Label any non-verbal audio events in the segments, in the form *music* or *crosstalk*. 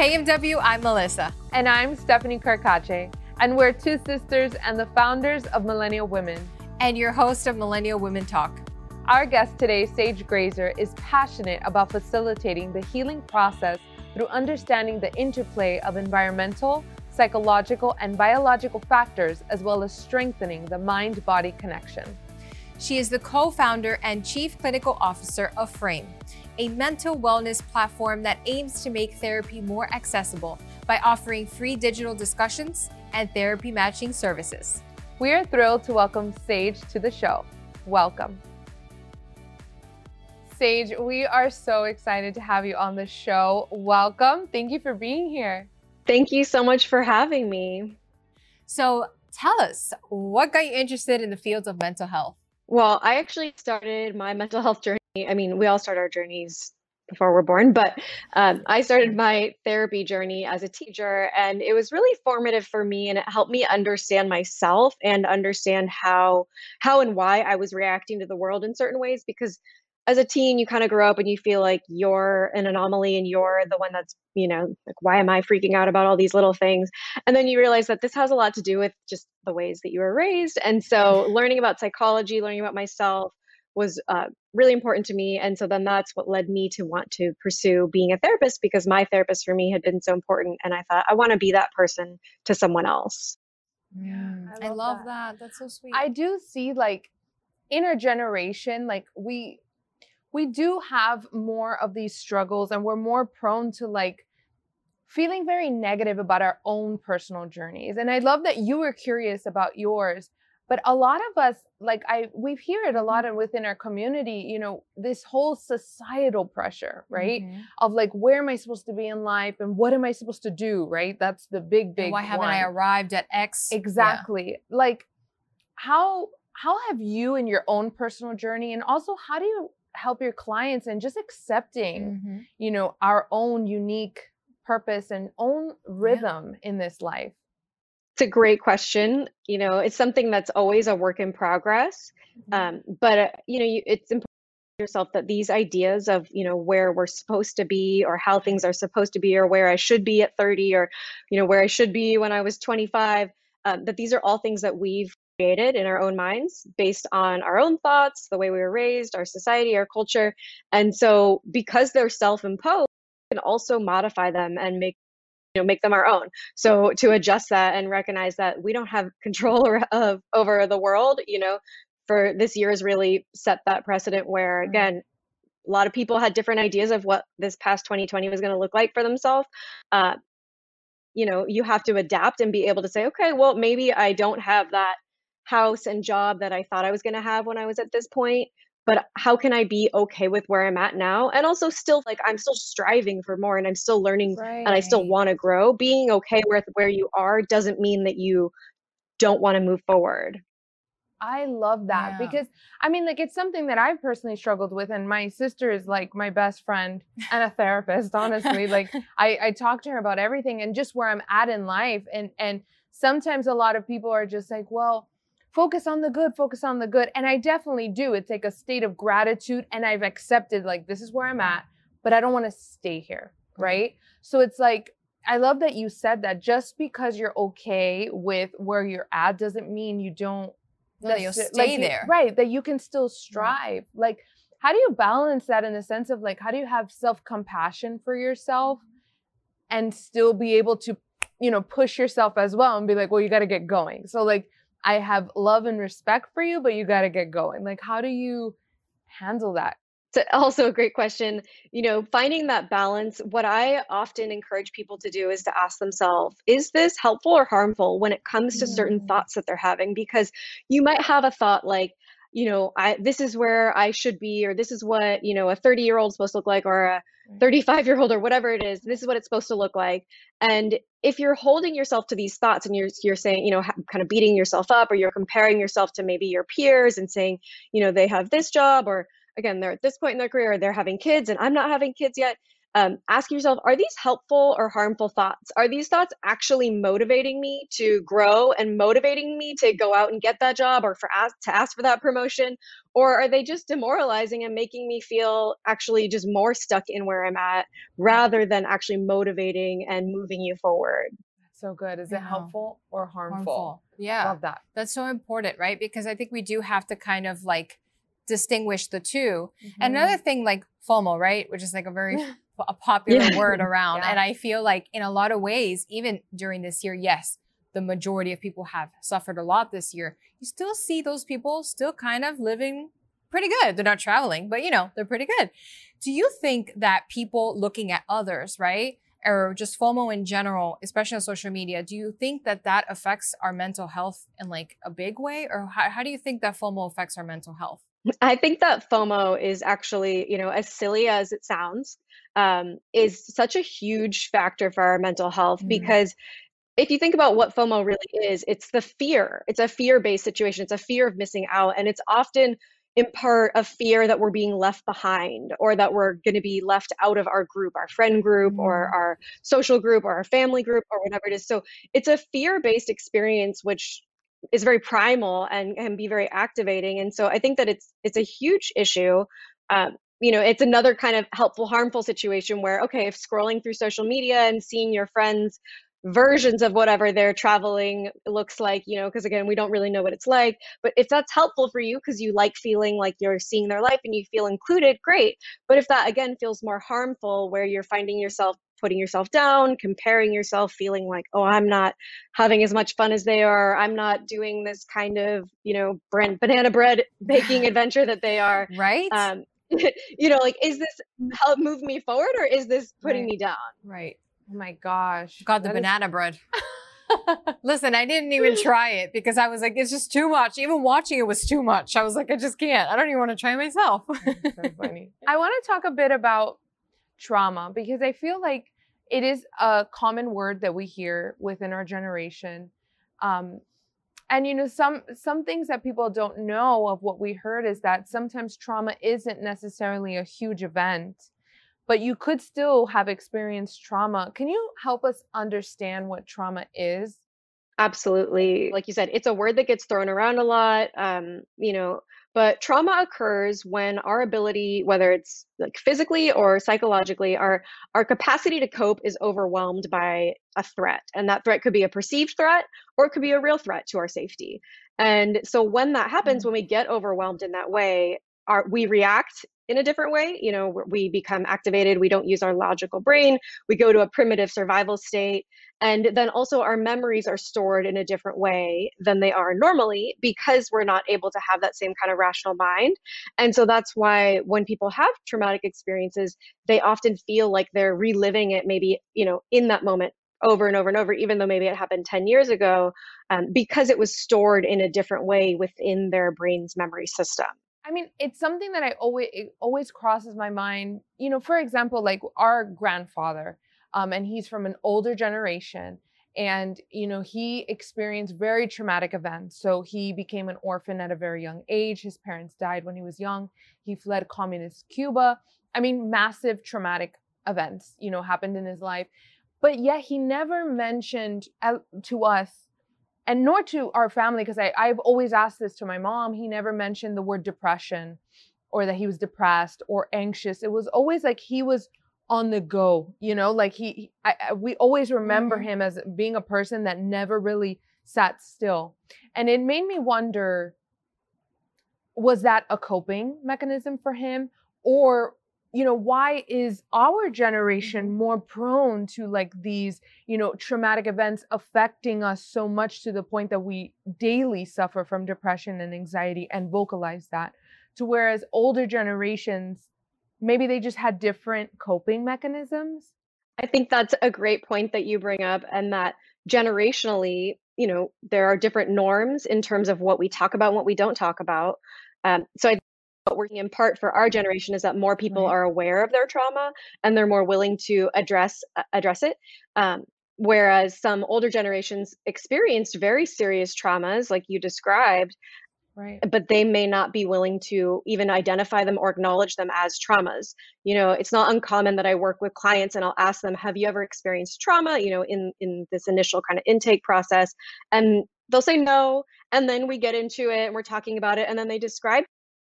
KMW, I'm Melissa. And I'm Stephanie Carcache. And we're two sisters and the founders of Millennial Women. And your host of Millennial Women Talk. Our guest today, Sage Grazer, is passionate about facilitating the healing process through understanding the interplay of environmental, psychological, and biological factors, as well as strengthening the mind body connection. She is the co founder and chief clinical officer of Frame, a mental wellness platform that aims to make therapy more accessible by offering free digital discussions and therapy matching services. We are thrilled to welcome Sage to the show. Welcome. Sage, we are so excited to have you on the show. Welcome. Thank you for being here. Thank you so much for having me. So, tell us what got you interested in the fields of mental health? Well, I actually started my mental health journey. I mean, we all start our journeys before we're born, but um, I started my therapy journey as a teacher, and it was really formative for me, and it helped me understand myself and understand how how and why I was reacting to the world in certain ways because as a teen you kind of grow up and you feel like you're an anomaly and you're the one that's you know like why am i freaking out about all these little things? And then you realize that this has a lot to do with just the ways that you were raised. And so *laughs* learning about psychology learning about myself was uh, really important to me. And so then that's what led me to want to pursue being a therapist because my therapist for me had been so important and i thought i want to be that person to someone else. Yeah. I love, I love that. that. That's so sweet. I do see like in our generation like we we do have more of these struggles and we're more prone to like feeling very negative about our own personal journeys. And I love that you were curious about yours. But a lot of us, like I, we've heard it a lot of within our community, you know, this whole societal pressure, right? Mm-hmm. Of like, where am I supposed to be in life and what am I supposed to do, right? That's the big, big. And why haven't I arrived at X? Exactly. Yeah. Like, how how have you in your own personal journey, and also how do you help your clients and just accepting mm-hmm. you know our own unique purpose and own rhythm yeah. in this life it's a great question you know it's something that's always a work in progress mm-hmm. um, but uh, you know you, it's important yourself that these ideas of you know where we're supposed to be or how things are supposed to be or where i should be at 30 or you know where i should be when i was 25 um, that these are all things that we've created in our own minds based on our own thoughts, the way we were raised, our society, our culture. And so because they're self-imposed, we can also modify them and make you know make them our own. So to adjust that and recognize that we don't have *laughs* control of over the world, you know, for this year has really set that precedent where again a lot of people had different ideas of what this past 2020 was going to look like for themselves uh, you know you have to adapt and be able to say okay well maybe i don't have that house and job that I thought I was going to have when I was at this point. But how can I be okay with where I'm at now? And also, still, like, I'm still striving for more and I'm still learning right. and I still want to grow. Being okay with where you are doesn't mean that you don't want to move forward. I love that yeah. because I mean, like, it's something that I've personally struggled with, and my sister is like my best friend and a therapist. honestly, like, *laughs* I I talk to her about everything and just where I'm at in life, and and sometimes a lot of people are just like, well, focus on the good, focus on the good. And I definitely do. It's like a state of gratitude. And I've accepted, like, this is where I'm at, but I don't want to stay here. Right. So it's like, I love that you said that just because you're okay with where you're at doesn't mean you don't. No, you'll stay like there. Right. That you can still strive. Right. Like, how do you balance that in the sense of like, how do you have self compassion for yourself mm-hmm. and still be able to, you know, push yourself as well and be like, well, you got to get going. So, like, I have love and respect for you, but you got to get going. Like, how do you handle that? It's also a great question. You know, finding that balance, what I often encourage people to do is to ask themselves, is this helpful or harmful when it comes to mm. certain thoughts that they're having? Because you might have a thought like, you know, I this is where I should be, or this is what, you know, a 30 year old is supposed to look like, or a 35 year old, or whatever it is. This is what it's supposed to look like. And if you're holding yourself to these thoughts and you're you're saying, you know, kind of beating yourself up, or you're comparing yourself to maybe your peers and saying, you know, they have this job, or again, they're at this point in their career, or they're having kids, and I'm not having kids yet. Um, ask yourself are these helpful or harmful thoughts are these thoughts actually motivating me to grow and motivating me to go out and get that job or for ask, to ask for that promotion or are they just demoralizing and making me feel actually just more stuck in where i'm at rather than actually motivating and moving you forward so good. Is yeah. it helpful or harmful? harmful? Yeah. Love that. That's so important, right? Because I think we do have to kind of like distinguish the 2 mm-hmm. Another thing like FOMO, right? Which is like a very *laughs* a popular yeah. word *laughs* around. Yeah. And I feel like in a lot of ways, even during this year, yes, the majority of people have suffered a lot this year. You still see those people still kind of living pretty good. They're not traveling, but you know, they're pretty good. Do you think that people looking at others, right? or just FOMO in general, especially on social media, do you think that that affects our mental health in like a big way? Or how, how do you think that FOMO affects our mental health? I think that FOMO is actually, you know, as silly as it sounds, um, is such a huge factor for our mental health mm. because if you think about what FOMO really is, it's the fear. It's a fear based situation. It's a fear of missing out. And it's often in part a fear that we're being left behind or that we're going to be left out of our group, our friend group mm. or our social group or our family group or whatever it is. So it's a fear based experience, which is very primal and can be very activating. And so I think that it's it's a huge issue. Um, you know, it's another kind of helpful, harmful situation where, okay, if scrolling through social media and seeing your friends versions of whatever their traveling looks like, you know, because again, we don't really know what it's like. But if that's helpful for you because you like feeling like you're seeing their life and you feel included, great. But if that again feels more harmful, where you're finding yourself putting yourself down, comparing yourself, feeling like, oh, I'm not having as much fun as they are. I'm not doing this kind of, you know, brand, banana bread *laughs* baking adventure that they are. Right. Um, *laughs* you know, like, is this help move me forward or is this putting right. me down? Right. Oh my gosh. God, the that banana is- bread. *laughs* Listen, I didn't even *laughs* try it because I was like, it's just too much. Even watching it was too much. I was like, I just can't. I don't even want to try myself. so funny. I want to talk a bit about trauma because I feel like it is a common word that we hear within our generation. Um, and you know some some things that people don't know of what we heard is that sometimes trauma isn't necessarily a huge event but you could still have experienced trauma. Can you help us understand what trauma is? Absolutely. Like you said, it's a word that gets thrown around a lot. Um, you know, but trauma occurs when our ability, whether it's like physically or psychologically, our our capacity to cope is overwhelmed by a threat. And that threat could be a perceived threat or it could be a real threat to our safety. And so when that happens, mm-hmm. when we get overwhelmed in that way, our, we react in a different way. You know, we become activated, we don't use our logical brain, we go to a primitive survival state. And then also our memories are stored in a different way than they are normally because we're not able to have that same kind of rational mind. And so that's why when people have traumatic experiences, they often feel like they're reliving it maybe, you know, in that moment over and over and over, even though maybe it happened 10 years ago, um, because it was stored in a different way within their brain's memory system. I mean, it's something that I always always crosses my mind. You know, for example, like our grandfather, um, and he's from an older generation, and you know he experienced very traumatic events. So he became an orphan at a very young age. His parents died when he was young. He fled communist Cuba. I mean, massive traumatic events, you know, happened in his life, but yet he never mentioned to us and nor to our family because I've always asked this to my mom. He never mentioned the word depression or that he was depressed or anxious. It was always like he was on the go, you know, like he, I, I, we always remember mm-hmm. him as being a person that never really sat still. And it made me wonder was that a coping mechanism for him or you know why is our generation mm-hmm. more prone to like these you know traumatic events affecting us so much to the point that we daily suffer from depression and anxiety and vocalize that? To whereas older generations maybe they just had different coping mechanisms? I think that's a great point that you bring up and that generationally you know there are different norms in terms of what we talk about and what we don't talk about. Um, so I but working in part for our generation is that more people right. are aware of their trauma and they're more willing to address uh, address it um, whereas some older generations experienced very serious traumas like you described Right. But they may not be willing to even identify them or acknowledge them as traumas. You know, it's not uncommon that I work with clients and I'll ask them, "Have you ever experienced trauma?" You know, in in this initial kind of intake process, and they'll say no, and then we get into it and we're talking about it, and then they describe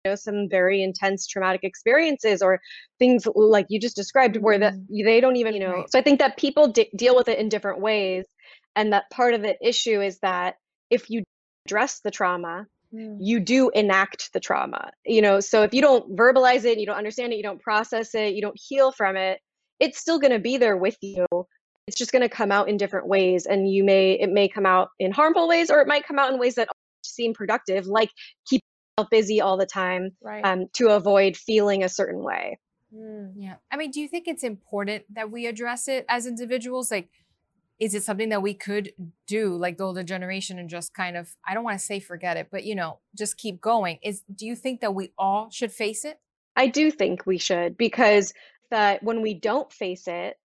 know some very intense traumatic experiences or things like you just described where that mm-hmm. they don't even you know so i think that people d- deal with it in different ways and that part of the issue is that if you address the trauma mm. you do enact the trauma you know so if you don't verbalize it you don't understand it you don't process it you don't heal from it it's still going to be there with you it's just going to come out in different ways and you may it may come out in harmful ways or it might come out in ways that seem productive like keep busy all the time right. um, to avoid feeling a certain way. Mm, yeah. I mean, do you think it's important that we address it as individuals? Like, is it something that we could do like the older generation and just kind of, I don't want to say forget it, but you know, just keep going? Is do you think that we all should face it? I do think we should because that when we don't face it,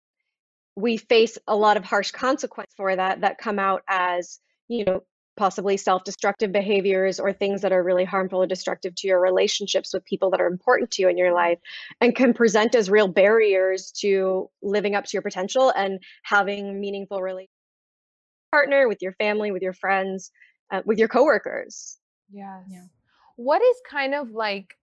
we face a lot of harsh consequences for that that come out as, you know, possibly self-destructive behaviors or things that are really harmful or destructive to your relationships with people that are important to you in your mm-hmm. life and can present as real barriers to living up to your potential and having meaningful relationships partner with your family with your friends uh, with your coworkers yes yeah what is kind of like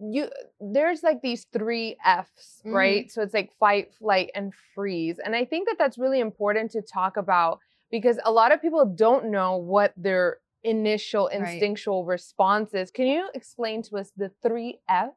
you there's like these three f's mm-hmm. right so it's like fight flight and freeze and i think that that's really important to talk about because a lot of people don't know what their initial instinctual right. response is. Can you explain to us the three F's?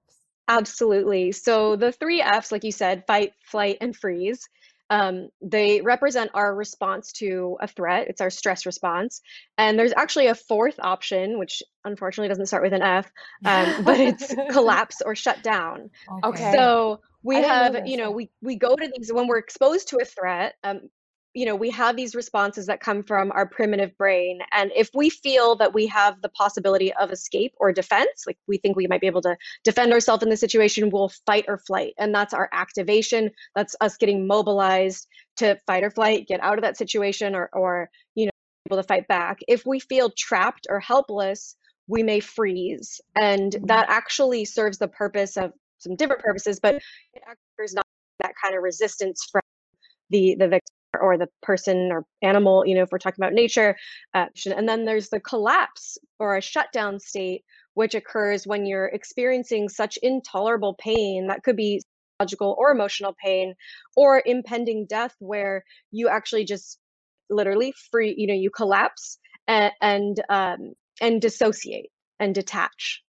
Absolutely. So the three F's, like you said, fight, flight, and freeze. Um, they represent our response to a threat. It's our stress response. And there's actually a fourth option, which unfortunately doesn't start with an F, um, *laughs* but it's collapse or shut down. Okay. So we I have, you know, we, we go to these when we're exposed to a threat. Um, you know, we have these responses that come from our primitive brain. And if we feel that we have the possibility of escape or defense, like we think we might be able to defend ourselves in the situation, we'll fight or flight. And that's our activation. That's us getting mobilized to fight or flight, get out of that situation or, or you know, able to fight back. If we feel trapped or helpless, we may freeze. And mm-hmm. that actually serves the purpose of some different purposes, but it actually not that kind of resistance from the the victim or the person or animal, you know, if we're talking about nature. Uh, and then there's the collapse or a shutdown state, which occurs when you're experiencing such intolerable pain that could be psychological or emotional pain or impending death where you actually just literally free, you know, you collapse and and, um, and dissociate and detach.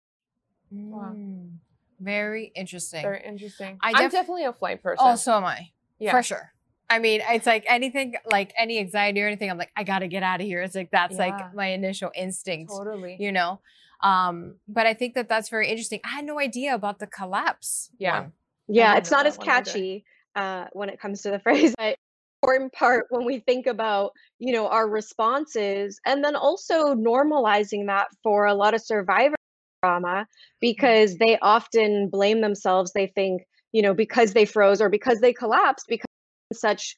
Wow. Mm, very interesting. Very interesting. I def- I'm definitely a flight person. Oh, so am I. Yeah. For sure. I mean, it's like anything, like any anxiety or anything, I'm like, I gotta get out of here. It's like that's yeah. like my initial instinct. Totally. You know? Um, but I think that that's very interesting. I had no idea about the collapse. Yeah. One. Yeah, it's not as catchy uh, when it comes to the *laughs* phrase. But important part when we think about, you know, our responses and then also normalizing that for a lot of survivor trauma mm-hmm. because they often blame themselves. They think, you know, because they froze or because they collapsed, because such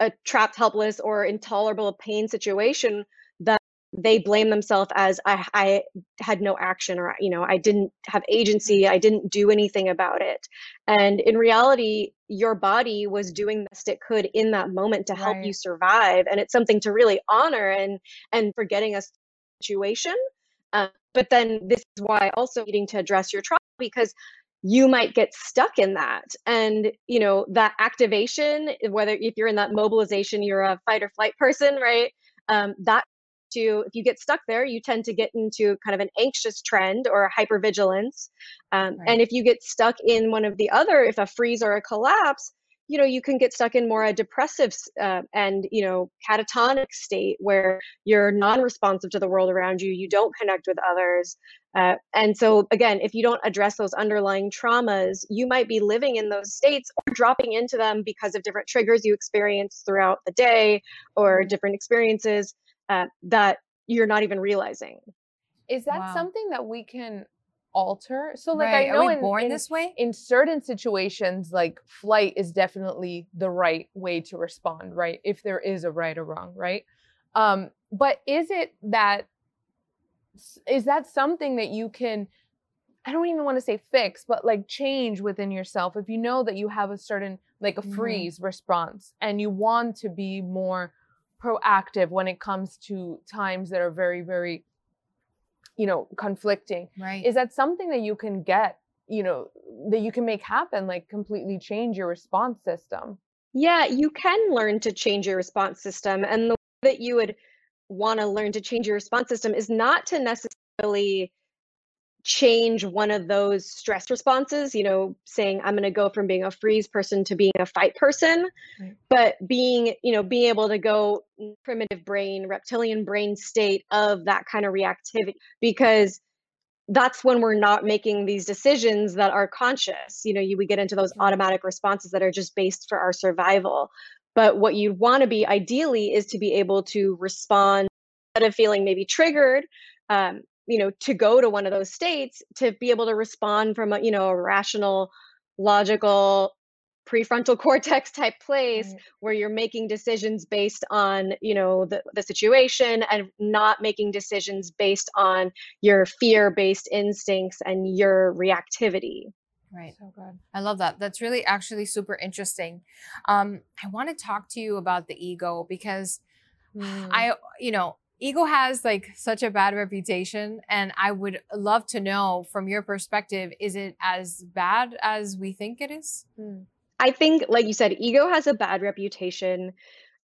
a trapped, helpless, or intolerable pain situation that they blame themselves as I, I had no action or you know i didn't have agency i didn't do anything about it and in reality your body was doing the best it could in that moment to help right. you survive and it's something to really honor and and for getting a situation uh, but then this is why also needing to address your trauma because you might get stuck in that. And you know that activation whether if you're in that mobilization you're a fight or flight person right? Um, that to if you get stuck there you tend to get into kind of an anxious trend or hypervigilance. Um, right. and if you get stuck in one of the other if a freeze or a collapse you know you can get stuck in more a depressive uh, and you know catatonic state where you're non-responsive to the world around you you don't connect with others uh, and so again if you don't address those underlying traumas you might be living in those states or dropping into them because of different triggers you experience throughout the day or mm-hmm. different experiences uh, that you're not even realizing is that wow. something that we can alter. So like right. I know in, born in, this way? In certain situations, like flight is definitely the right way to respond, right? If there is a right or wrong, right? Um, but is it that is that something that you can I don't even want to say fix, but like change within yourself. If you know that you have a certain, like a mm-hmm. freeze mm-hmm. response and you want to be more proactive when it comes to times that are very, very, you know, conflicting. Right. Is that something that you can get, you know, that you can make happen, like completely change your response system? Yeah, you can learn to change your response system. And the way that you would want to learn to change your response system is not to necessarily change one of those stress responses, you know, saying I'm going to go from being a freeze person to being a fight person, right. but being, you know, being able to go primitive brain, reptilian brain state of that kind of reactivity because that's when we're not making these decisions that are conscious. You know, you we get into those automatic responses that are just based for our survival. But what you'd want to be ideally is to be able to respond instead of feeling maybe triggered um, you know to go to one of those states to be able to respond from a you know a rational logical prefrontal *laughs* cortex type place right. where you're making decisions based on you know the, the situation and not making decisions based on your fear based instincts and your reactivity. Right. So good. I love that. That's really actually super interesting. Um, i want to talk to you about the ego because mm. i you know ego has like such a bad reputation and i would love to know from your perspective is it as bad as we think it is hmm. i think like you said ego has a bad reputation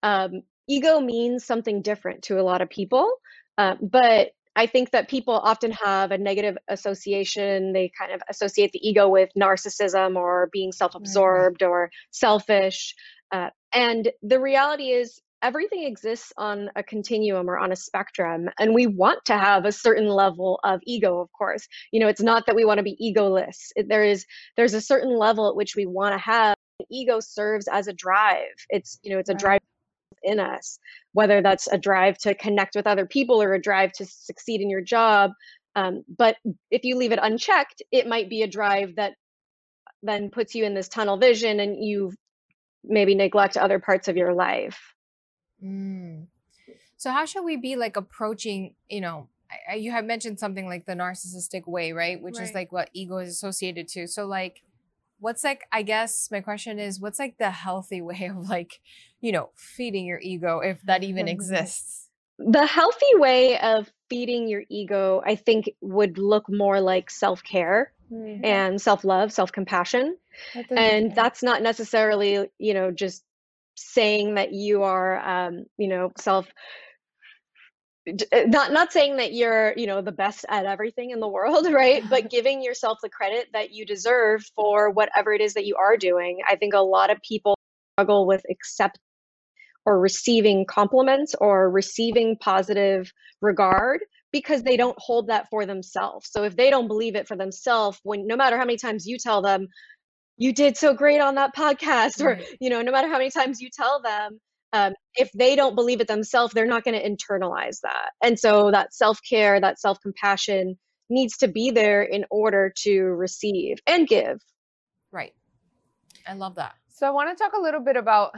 um, ego means something different to a lot of people uh, but i think that people often have a negative association they kind of associate the ego with narcissism or being self-absorbed mm-hmm. or selfish uh, and the reality is everything exists on a continuum or on a spectrum and we want to have a certain level of ego of course. You know it's not that we want to be egoless. There is there's a certain level at which we want to have ego serves as a drive. It's you know it's a drive in us whether that's a drive to connect with other people or a drive to succeed in your job um, but if you leave it unchecked it might be a drive that then puts you in this tunnel vision and you maybe neglect other parts of your life Mm. So how should we be like approaching, you know, I, you have mentioned something like the narcissistic way, right? Which right. is like what ego is associated to. So like what's like I guess my question is what's like the healthy *laughs* way of like, you know, feeding your ego if that even mm-hmm. *laughs* exists? The healthy way of feeding your ego, I think, would look more like self care mm-hmm. and self love, self compassion. And that's not necessarily, you know, just saying that you are um, you know self uh, not not saying that you're you know the best at everything in the world *laughs* right? But *laughs* giving yourself the credit that you deserve for whatever it is that you are doing. I think a lot of people struggle with accept or receiving compliments or receiving positive regard because they don't hold that for themselves. So if they don't believe it for themselves when no matter how many times you tell them you did so great on that podcast or you know no matter how many times you tell them um, if they don't believe it themselves they're not going to internalize that. And so that self-care that self-compassion needs to be there in order to receive and give. Right. I love that. So i want to talk a little bit about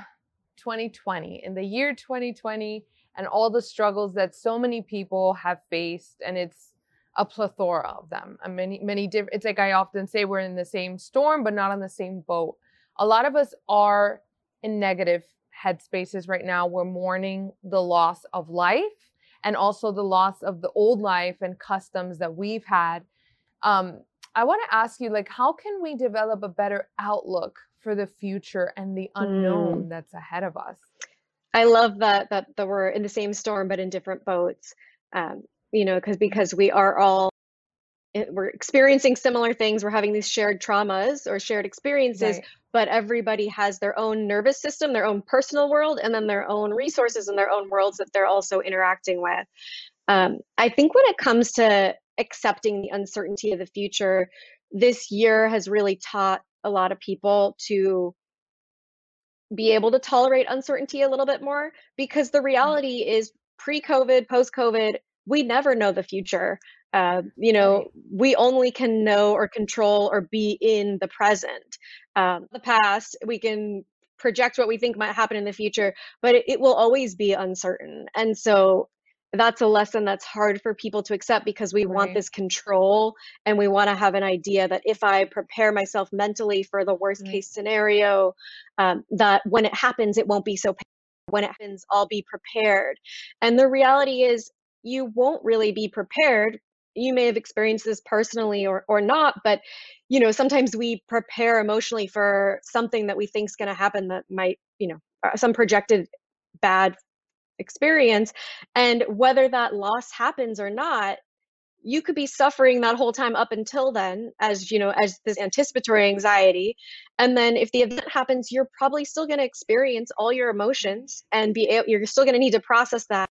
2020 in the year 2020 and all the struggles that so many people have faced and it's a plethora of them. And many, many different. It's like I often say, we're in the same storm, but not on the same boat. A lot of us are in negative headspaces right now. We're mourning the loss of life and also the loss of the old life and customs that we've had. Um, I want to ask you, like, how can we develop a better outlook for the future and the unknown mm. that's ahead of us? I love that that that we're in the same storm but in different boats. Um, you know, because because we are all eh, we're experiencing similar things. We're having these shared traumas or shared experiences, right. but everybody has their own nervous system, their own personal world, and then their own resources and their own worlds that they're also interacting with. Um, I think when it comes to accepting the uncertainty of the future, this year has really taught a lot of people to be able to tolerate uncertainty a little bit more because the mm. reality is pre COVID, post COVID, we never know the future. Uh, you know, we only can know or control or be in the present. Um, the past, we can project what we think might happen in the future, but it, it will always be uncertain. And so, that's a lesson that's hard for people to accept because we right. want this control and we want to have an idea that if I prepare myself mentally for the worst right. case scenario, um, that when it happens, it won't be so painful. When it happens, I'll be prepared. And the reality is, you won't really be prepared. You may have experienced this personally or, or not, but you know, sometimes we prepare emotionally for something that we think is going to happen that might, you know, uh, some projected bad experience. And whether that loss happens or not, you could be suffering that whole time up until then as you know as this anticipatory anxiety and then if the event happens you're probably still going to experience all your emotions and be you're still going to need to process that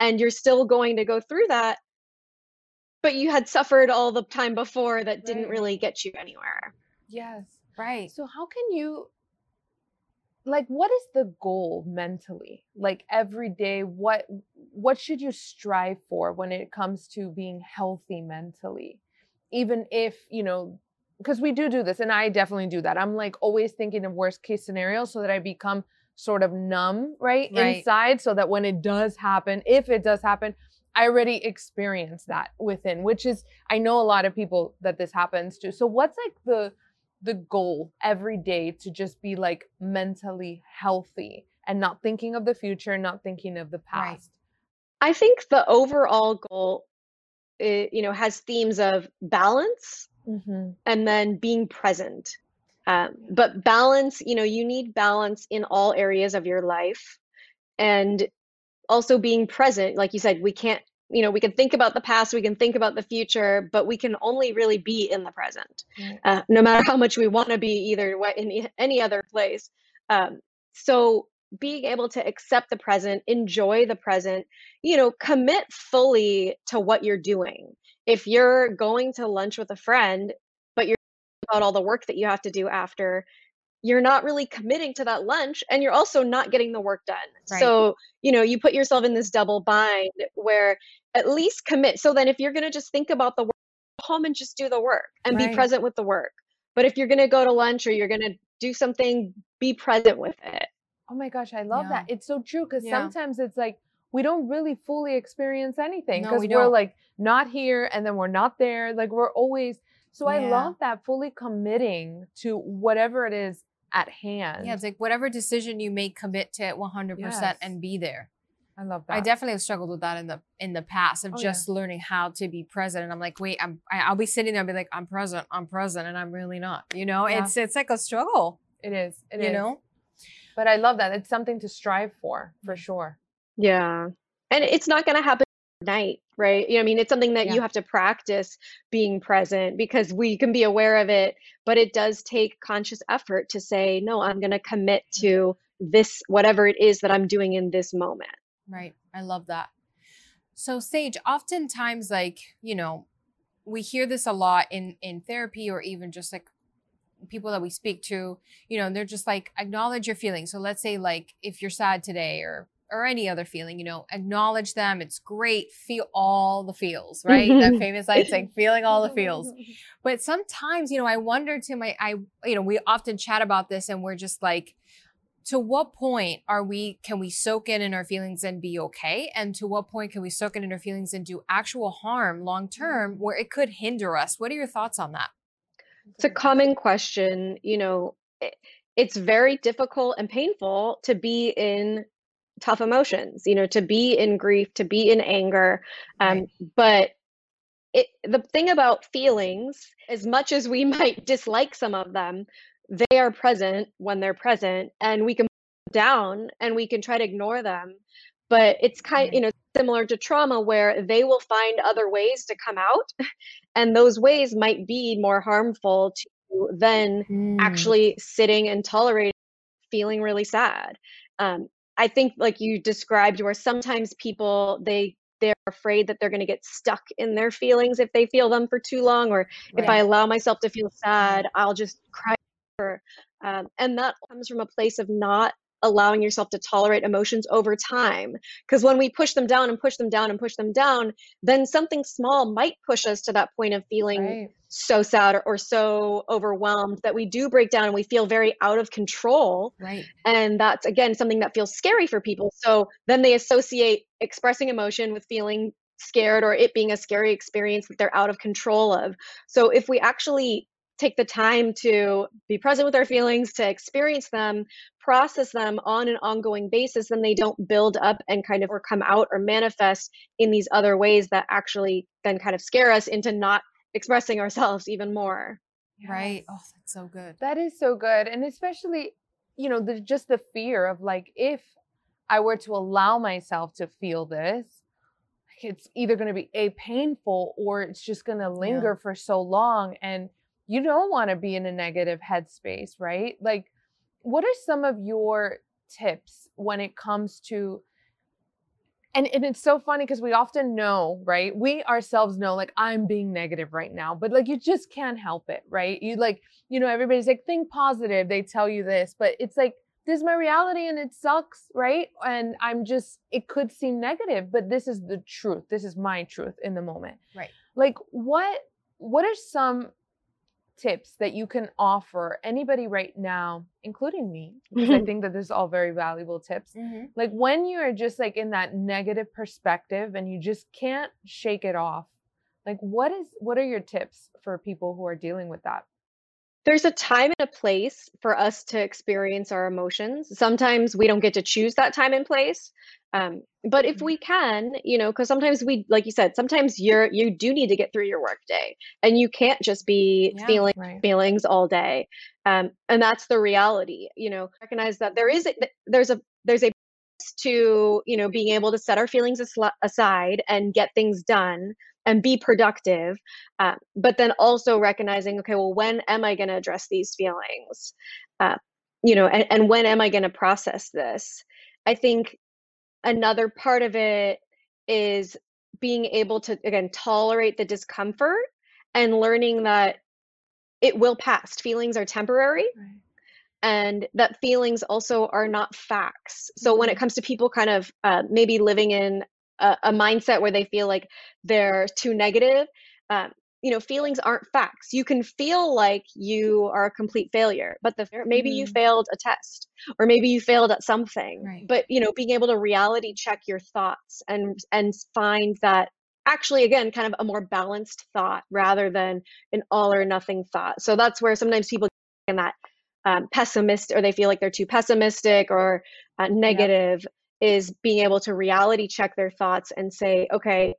and you're still going to go through that but you had suffered all the time before that didn't really get you anywhere. Yes right. So how can you like what is the goal mentally? Like every day what what should you strive for when it comes to being healthy mentally? Even if you know because we do do this and i definitely do that. I'm like always thinking of worst case scenarios so that i become sort of numb right, right inside so that when it does happen if it does happen i already experienced that within which is i know a lot of people that this happens to so what's like the the goal every day to just be like mentally healthy and not thinking of the future, not thinking of the past. Right. I think the overall goal, it, eh, you know, has themes of balance mm-hmm. and then being present. Um, but balance, you know, you need balance in all areas of your life, and also being present. Like you said, we can't you know we can think about the past we can think about the future but we can only really be in the present uh, no matter how much we want to be either in any other place. Um, so being able to accept the present enjoy the present you know commit fully to what you're doing. If you're going to lunch with a friend about all the work that you have to do after you're not really committing to that lunch and you're also not getting the work done. Right. So, you know, you put yourself in this double bind where at least commit. So then if you're going to just think about the work, home and just do the work and right. be present with the work. But if you're going to go to lunch or you're going to do something, be present with it. Oh my gosh, I love yeah. that. It's so true because yeah. sometimes it's like we don't really fully experience anything because no, we are like not here and then we're not there. Like we're always so yeah. I love that fully committing to whatever it is at hand. Yeah, it's like whatever decision you make, commit to it 100% yes. and be there. I love that. I definitely have struggled with that in the in the past of oh, just yeah. learning how to be present. And I'm like, wait, I'm I, will be sitting there and be like, I'm present, I'm present, and I'm really not. You know, yeah. it's it's like a struggle. It is. It you is. know. But I love that. It's something to strive for, for sure. Yeah, and it's not going to happen night right? You know i mean it's something that yeah. you have to practice being present because we can be aware of it but it does take conscious effort to say no i'm going to commit to this whatever it is that i'm doing in this moment. Right i love that. So sage oftentimes like you know we hear this a lot in in therapy or even just like people that we speak to you know they're just like acknowledge your feelings. So let's say like if you're sad today or or any other feeling, you know, acknowledge them. It's great. Feel all the feels, right? that mm-hmm. famous line saying feeling all the feels. *laughs* But sometimes, you know, I wonder to my, I, you know, we often chat about this and we're just like, to what point are we, can we soak in in our feelings and be okay? And to what point can we soak in in our feelings and do actual harm long term mm-hmm. where it could hinder us? What are your thoughts on that? It's a common question. You know, it's very difficult and painful to be in tough emotions you know to be in grief to be in anger um, right. but it, the thing about feelings as much as we *laughs* might dislike some of them they are present when they're present and we can down and we can try to ignore them but it's kind right. you know similar to trauma where they will find other ways to come out *laughs* and those ways might be more harmful to you than mm. actually sitting and tolerating feeling really sad um, I think like you described where sometimes people they they're afraid that they're going to get stuck in their feelings if they feel them for too long or right. if I allow myself to feel sad I'll just cry um, and that comes from a place of not allowing yourself to tolerate emotions over time. Because when we push them down and push them down and push them down, then something small might push us to that point of feeling right. so sad or, or, so overwhelmed that we do break down and we feel very out of control. Right. And that's, again, something that feels scary for people. So then they associate expressing emotion with feeling scared or it being a scary experience that they're out of control of. So if we actually take the time to be present with our feelings, to experience them, process them on an ongoing basis, then they don't build up and kind of or come out or manifest in these other ways that actually then kind of scare us into not expressing ourselves even more. Yes. Right. Oh, that's so good. That is so good. And especially, you know, the, just the fear of like, if I were to allow myself to feel this, it's either going to be a painful or it's just going to linger yeah. for so long. And you don't want to be in a negative headspace, right? Like, what are some of your tips when it comes to and, and it's so funny because we often know, right? We ourselves know, like, I'm being negative right now, but like, you just can't help it, right? You like, you know, everybody's like, think positive. They tell you this, but it's like, this is my reality and it sucks, right? And I'm just, it could seem negative, but this is the truth. This is my truth in the moment. Right. Like, what, what are some tips that you can offer anybody right now, including me, because I think that this is all very valuable tips. Mm-hmm. Like when you're just like in that negative perspective and you just can't shake it off, like what is what are your tips for people who are dealing with that? There's a time and a place for us to experience our emotions. Sometimes we don't get to choose that time and place. Um, but if mm-hmm. we can, you know, because sometimes we, like you said, sometimes you're you do need to get through your workday, and you can't just be yeah, feeling right. feelings all day. Um, and that's the reality. You know, recognize that there is a, there's a there's a to you know being able to set our feelings aside and get things done and be productive uh, but then also recognizing okay well when am i going to address these feelings uh, you know and, and when am i going to process this i think another part of it is being able to again tolerate the discomfort and learning that it will pass feelings are temporary right. and that feelings also are not facts so mm-hmm. when it mm-hmm. comes to people kind of uh, maybe living in a, a, mindset where they feel like they're too negative um, you know feelings aren't facts you can feel like you are a complete failure but the maybe mm-hmm. you failed a test or maybe you failed at something right. but you know being able to reality check your thoughts and and find that actually again kind of a more balanced thought rather than an all or nothing thought so that's where sometimes people get in that um, pessimist or they feel like they're too pessimistic or uh, negative is being able to reality check their thoughts and say okay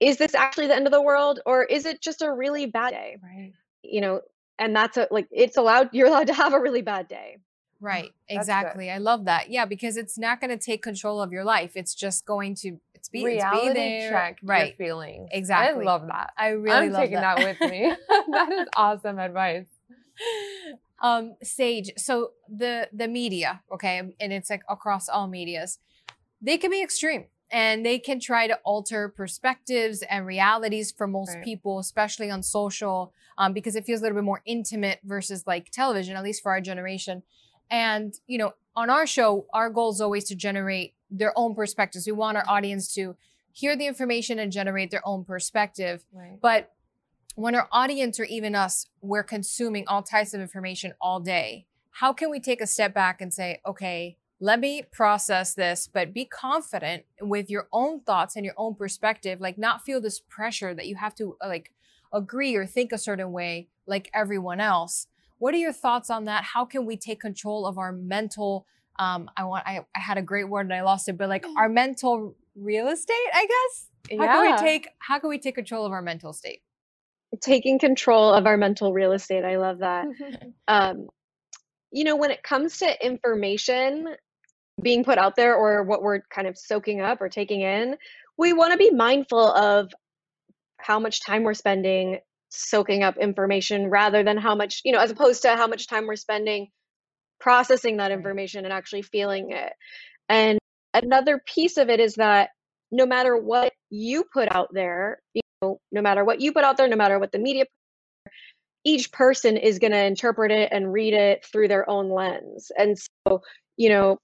is this actually the end of the world or is it just a really bad day? Right. You know and that's a like it's allowed you're allowed to have a really bad day. Right exactly i love that yeah because it's not going to take control of your life it's just going to it's be, Reality it's be there check right feelings exactly i love that i really i'm taking that. that with me *laughs* that is awesome advice. *laughs* Um sage so the the media okay and it's like across all medias they can be extreme and they can try to alter perspectives and realities for most right. people, especially on social, um, because it feels a little bit more intimate versus like television, at least for our generation. And, you know, on our show, our goal is always to generate their own perspectives. We want our audience to hear the information and generate their own perspective. Right. But when our audience or even us, we're consuming all types of information all day, how can we take a step back and say, okay, let me process this, but be confident with your own thoughts and your own perspective. Like, not feel this pressure that you have to uh, like agree or think a certain way like everyone else. What are your thoughts on that? How can we take control of our mental? Um, I want. I, I had a great word and I lost it, but like our mental real estate, I guess. How yeah. can we take? How can we take control of our mental state? Taking control of our mental real estate. I love that. *laughs* um, you know, when it comes to information, being put out there or what we're kind of soaking up or taking in, we want to be mindful of how much time we're spending soaking up information rather than how much, you know, as opposed to how much time we're spending processing that information and actually feeling it. And another piece of it is that no matter what you put out there, you know, no matter what you put out there, no matter what the media each person is going to interpret it and read it through their own lens. And so, you know,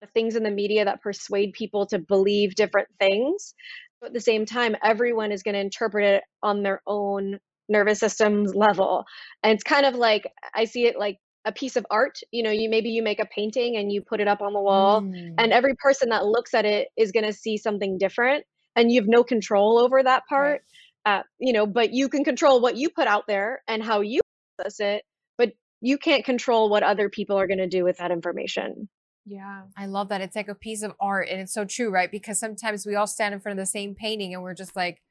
the things in the media that persuade people to believe different things. But at the same time, everyone is going to interpret it on their own nervous system's level. And it's kind of like I see it like a piece of art. You know, you maybe you make a painting and you put it up on the wall, mm. and every person that looks at it is going to see something different, and you have no control over that part. Right. Uh, you know, but you can control what you put out there and how you process it, but you can't control what other people are going to do with that information. Yeah. I love that. It's like a piece of art. And it's so true, right? Because sometimes we all stand in front of the same painting and we're just like,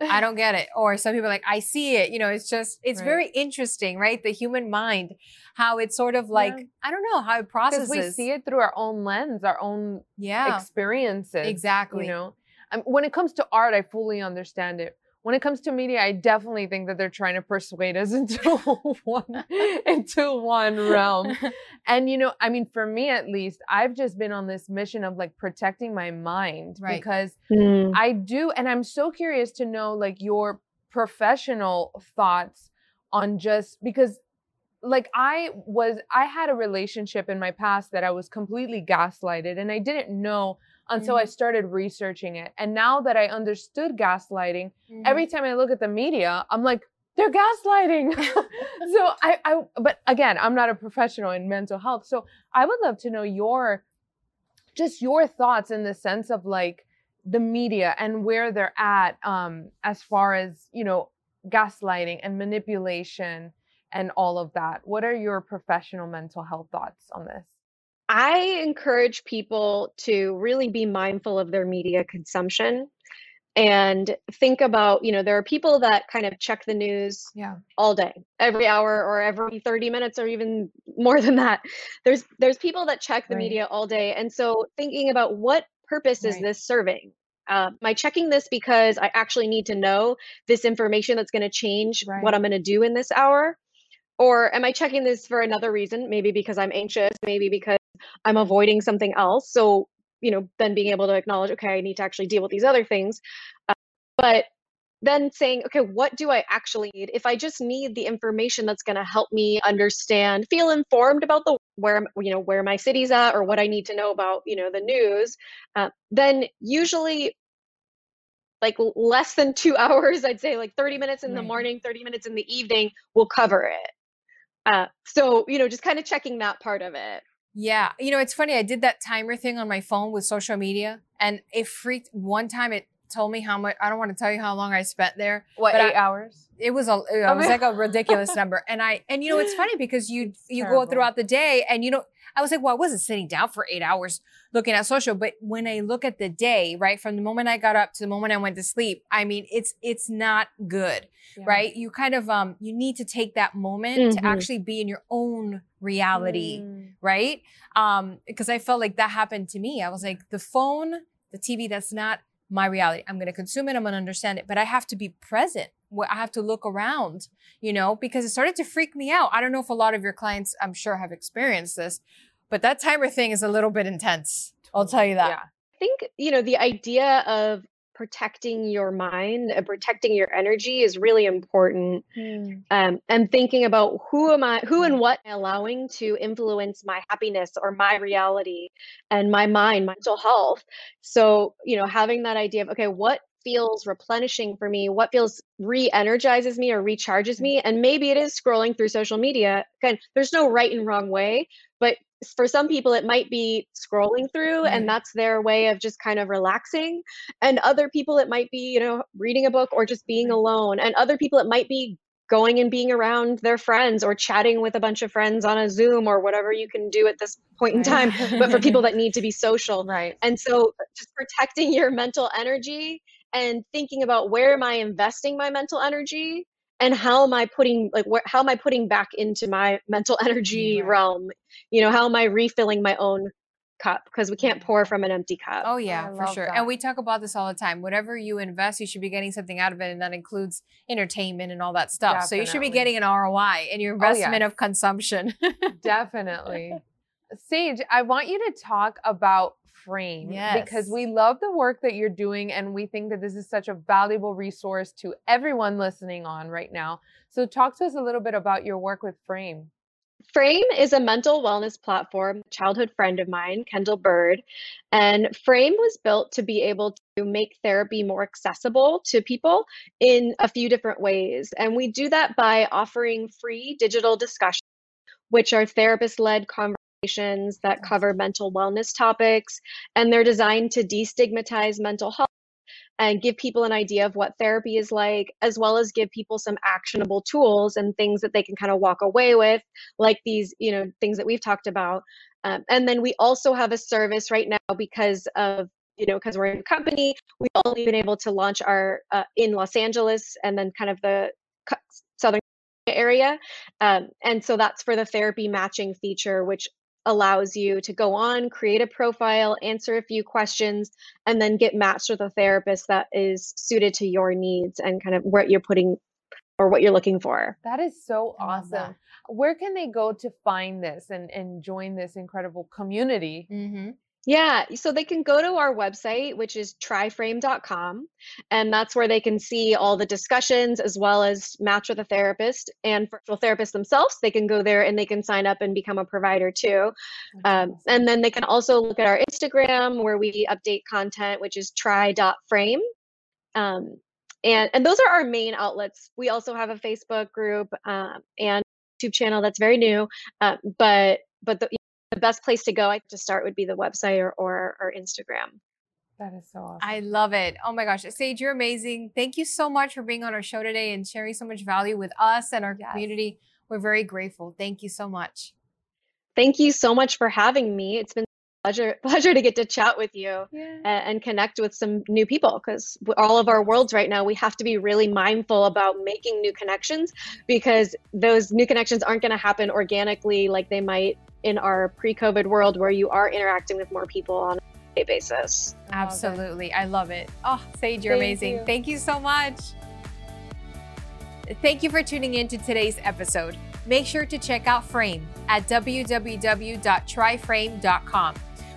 I don't get it. Or some people are like, I see it. You know, it's just, it's right. very interesting, right? The human mind, how it's sort of like, yeah. I don't know, how it processes. Because we see it through our own lens, our own yeah. experiences. Exactly. You know, mean, when it comes to art, I fully understand it when it comes to media, I definitely think that they're trying to persuade us *laughs* into one *laughs* into one realm. *laughs* And you know, I mean, for me at least, I've just been on this mission of like protecting my mind right. because mm. I do, and I'm so curious to know like your professional thoughts on just because like I was I had a relationship in my past that I was completely gaslighted and I didn't know until mm-hmm. I started researching it. And now that I understood gaslighting, mm-hmm. every time I look at the media, I'm like, they're gaslighting. *laughs* so I, I, but again, I'm not a professional in mental health. So I would love to know your, just your thoughts in the sense of like the media and where they're at um, as far as, you know, gaslighting and manipulation and all of that. What are your professional mental health thoughts on this? I encourage people to really be mindful of their media consumption and think about, you know, there are people that kind of check the news yeah. all day, every hour or every 30 minutes or even more than that. There's there's people that check the right. media all day. And so thinking about what purpose right. is this serving? Uh, am I checking this because I actually need to know this information that's going to change right. what I'm going to do in this hour? Or am I checking this for another reason? Maybe because I'm anxious, maybe because I'm avoiding something else. So, you know, then being able to acknowledge, okay, I need to actually deal with these other things. Uh, but then saying, okay, what do I actually need? If I just need the information that's going to help me understand, feel informed about the where you know where my city's at or what I need to know about you know the news, uh, then usually like less than two *laughs* hours, I'd say like 30 minutes in right. the morning, 30 minutes in the evening will cover it. Uh, so you know, just kind of checking that part of it. Yeah. You know, it's funny. I did that timer thing on my phone with social media and it freaked one time it told me how much I don't want to tell you how long I spent there. What, eight I, hours? It was a it was like a ridiculous *laughs* number. And I and you know it's funny because you it's you terrible. go throughout the day and you know I was like, well, I wasn't sitting down for eight hours looking at social, but when I look at the day, right, from the moment I got up to the moment I went to sleep, I mean, it's it's not good, yeah. right? You kind of um you need to take that moment mm-hmm. to actually be in your own reality, mm. right? Um, because I felt like that happened to me. I was like, the phone, the TV, that's not my reality. I'm going to consume it. I'm going to understand it, but I have to be present. I have to look around, you know, because it started to freak me out. I don't know if a lot of your clients, I'm sure, have experienced this, but that timer thing is a little bit intense. I'll tell you that. Yeah. I think, you know, the idea of protecting your mind and protecting your energy is really important mm. um, and thinking about who am i who and what am I allowing to influence my happiness or my reality and my mind mental health. So you know having that idea of okay what feels replenishing for me what feels re-energizes me or recharges me and maybe it is scrolling through social media. Again there's no right and wrong way but for some people it might be scrolling through mm-hmm. and that's their way of just kind of relaxing and other people it might be you know reading a book or just being alone and other people it might be going and being around their friends or chatting with a bunch of friends on a zoom or whatever you can do at this point in time but for people *laughs* that need to be social. Right. And so just protecting your mental energy and thinking about where am i investing my mental energy and how am i putting like where, how am i putting back into my mental energy right. realm you know how am i refilling my own cup because we can't pour from an empty cup oh yeah for sure that. and we talk about this all the time whatever you invest you should be getting something out of it and that includes entertainment and all that stuff definitely. so you should be getting an roi in your investment oh, yeah. of consumption *laughs* definitely sage i want you to talk about frame yes. because we love the work that you're doing and we think that this is such a valuable resource to everyone listening on right now. So talk to us a little bit about your work with Frame. Frame is a mental wellness platform, childhood friend of mine, Kendall Bird. And Frame was built to be able to make therapy more accessible to people in a few different ways. And we do that by offering free digital discussions, which are therapist led conversations that cover mental wellness topics. And they're designed to destigmatize mental health and give people an idea of what therapy is like, as well as give people some actionable tools and things that they can kind of walk away with, like these, you know, things that we've talked about. Um, and then we also have a service right now because of you know because we're in a company we've only been able to launch our uh, in los angeles and then kind of the southern area um, and so that's for the therapy matching feature which allows you to go on, create a profile, answer a few questions, and then get matched with a therapist that is suited to your needs and kind of what you're putting or what you're looking for. That is so awesome. Where can they go to find this and, and join this incredible community? Mm-hmm. Yeah, so they can go to our website, which is tryframe.com, and that's where they can see all the discussions as well as match with a therapist and virtual therapists themselves. They can go there and they can sign up and become a provider too. Um, and then they can also look at our Instagram where we update content, which is try.frame. Um, and, and those are our main outlets. We also have a Facebook group um, and YouTube channel that's very new, uh, but but the, the best place to go to start would be the website or, or, or Instagram. That is so awesome. I love it. Oh my gosh. Sage, you're amazing. Thank you so much for being on our show today and sharing so much value with us and our yes. community. We're very grateful. Thank you so much. Thank you so much for having me. It's been pleasure *laughs* pleasure to get to chat with you yeah. and, and, connect with some new people because all of our worlds right now we have to be really mindful about making new connections because those new connections aren't going to happen organically like they might in our pre-COVID world where you are interacting with more people on a day basis. Absolutely. I love it. Oh, Sage, you're Thank amazing. You. Thank you so much. Thank you for tuning in to today's episode. Make sure to check out Frame at www.tryframe.com,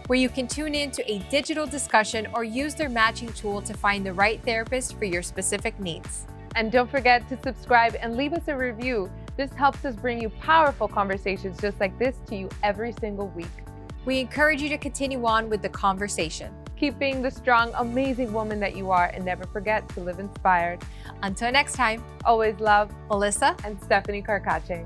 where you can tune in to a digital discussion or use their matching tool to find the right therapist for your specific needs. And don't forget to subscribe and leave us a review this helps us bring you powerful conversations just like this to you every single week. We encourage you to continue on with the conversation. Keep being the strong, amazing woman that you are and never forget to live inspired. Until next time, always love Melissa and Stephanie Carcache.